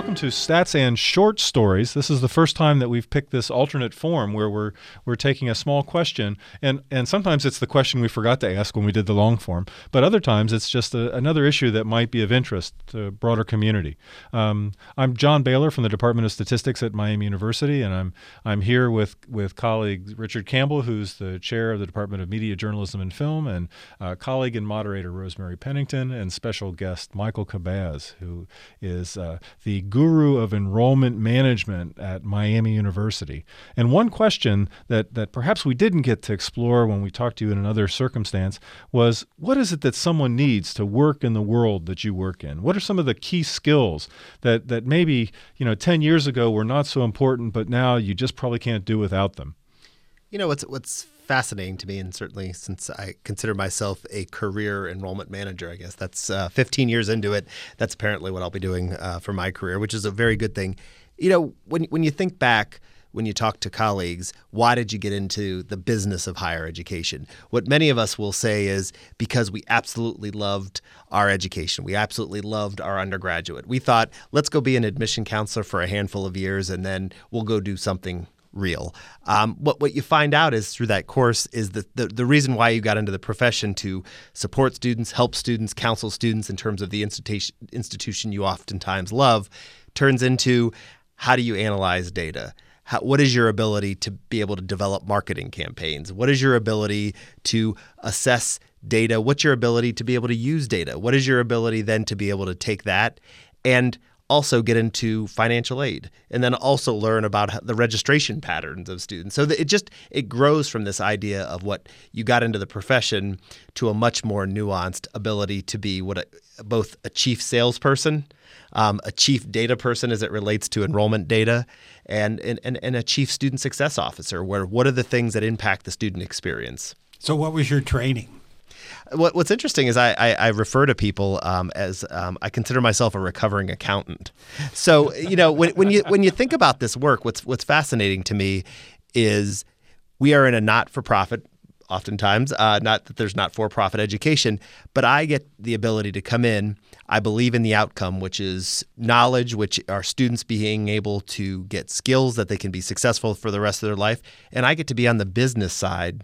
welcome to Stats and Short Stories. This is the first time that we've picked this alternate form where we're we're taking a small question, and and sometimes it's the question we forgot to ask when we did the long form, but other times it's just a, another issue that might be of interest to broader community. Um, I'm John Bailer from the Department of Statistics at Miami University, and I'm I'm here with with colleague Richard Campbell, who's the chair of the Department of Media, Journalism, and Film, and uh, colleague and moderator Rosemary Pennington, and special guest Michael Kabbaz, who is uh, the guru of enrollment management at Miami University. And one question that, that perhaps we didn't get to explore when we talked to you in another circumstance was what is it that someone needs to work in the world that you work in? What are some of the key skills that, that maybe, you know, 10 years ago were not so important, but now you just probably can't do without them? You know, what's, what's fascinating to me, and certainly since I consider myself a career enrollment manager, I guess that's uh, 15 years into it. That's apparently what I'll be doing uh, for my career, which is a very good thing. You know, when when you think back when you talk to colleagues, why did you get into the business of higher education? What many of us will say is because we absolutely loved our education. We absolutely loved our undergraduate. We thought, let's go be an admission counselor for a handful of years and then we'll go do something real. Um, what what you find out is through that course is that the, the reason why you got into the profession to support students, help students, counsel students in terms of the institution institution you oftentimes love, turns into how do you analyze data? How, what is your ability to be able to develop marketing campaigns? What is your ability to assess data? What's your ability to be able to use data? What is your ability then to be able to take that and also get into financial aid and then also learn about the registration patterns of students. So it just it grows from this idea of what you got into the profession to a much more nuanced ability to be what a, both a chief salesperson um, a chief data person as it relates to enrollment data and, and, and a chief student success officer where what are the things that impact the student experience? So what was your training what, what's interesting is I, I, I refer to people um, as um, I consider myself a recovering accountant. So you know when, when you when you think about this work, what's what's fascinating to me is we are in a not for profit. Oftentimes, uh, not that there's not for profit education, but I get the ability to come in. I believe in the outcome, which is knowledge, which are students being able to get skills that they can be successful for the rest of their life. And I get to be on the business side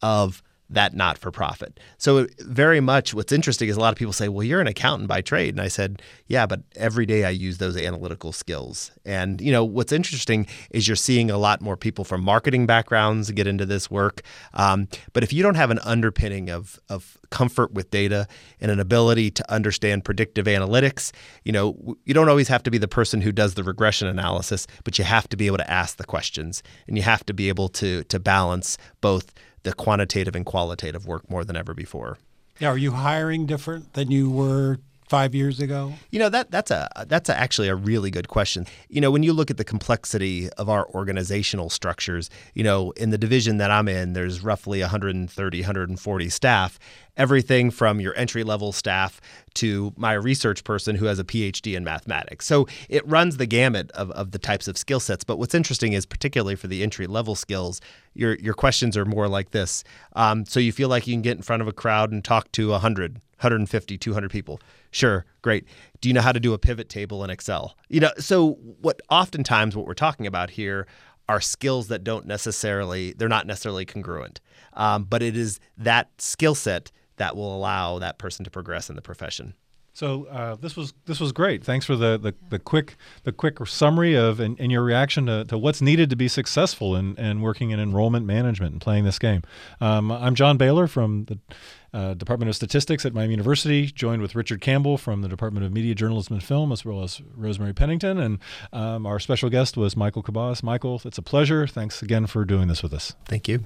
of that not for profit. So, very much what's interesting is a lot of people say, Well, you're an accountant by trade. And I said, Yeah, but every day I use those analytical skills. And, you know, what's interesting is you're seeing a lot more people from marketing backgrounds get into this work. Um, but if you don't have an underpinning of, of comfort with data and an ability to understand predictive analytics, you know, you don't always have to be the person who does the regression analysis, but you have to be able to ask the questions and you have to be able to, to balance both the quantitative and qualitative work more than ever before. Yeah, are you hiring different than you were five years ago? You know that that's a that's a, actually a really good question. You know, when you look at the complexity of our organizational structures, you know, in the division that I'm in, there's roughly 130, 140 staff. Everything from your entry level staff to my research person who has a PhD in mathematics. So it runs the gamut of, of the types of skill sets. But what's interesting is, particularly for the entry level skills, your your questions are more like this. Um, so you feel like you can get in front of a crowd and talk to 100, 150, 200 people. Sure, great. Do you know how to do a pivot table in Excel? You know, so what oftentimes what we're talking about here are skills that don't necessarily they're not necessarily congruent, um, but it is that skill set that will allow that person to progress in the profession. So uh, this was this was great. Thanks for the the, the quick the quick summary of and, and your reaction to, to what's needed to be successful in, in working in enrollment management and playing this game. Um, I'm John Bailer from the uh, Department of Statistics at Miami University, joined with Richard Campbell from the Department of Media, Journalism, and Film, as well as Rosemary Pennington. And um, our special guest was Michael Kabbaz. Michael, it's a pleasure. Thanks again for doing this with us. Thank you.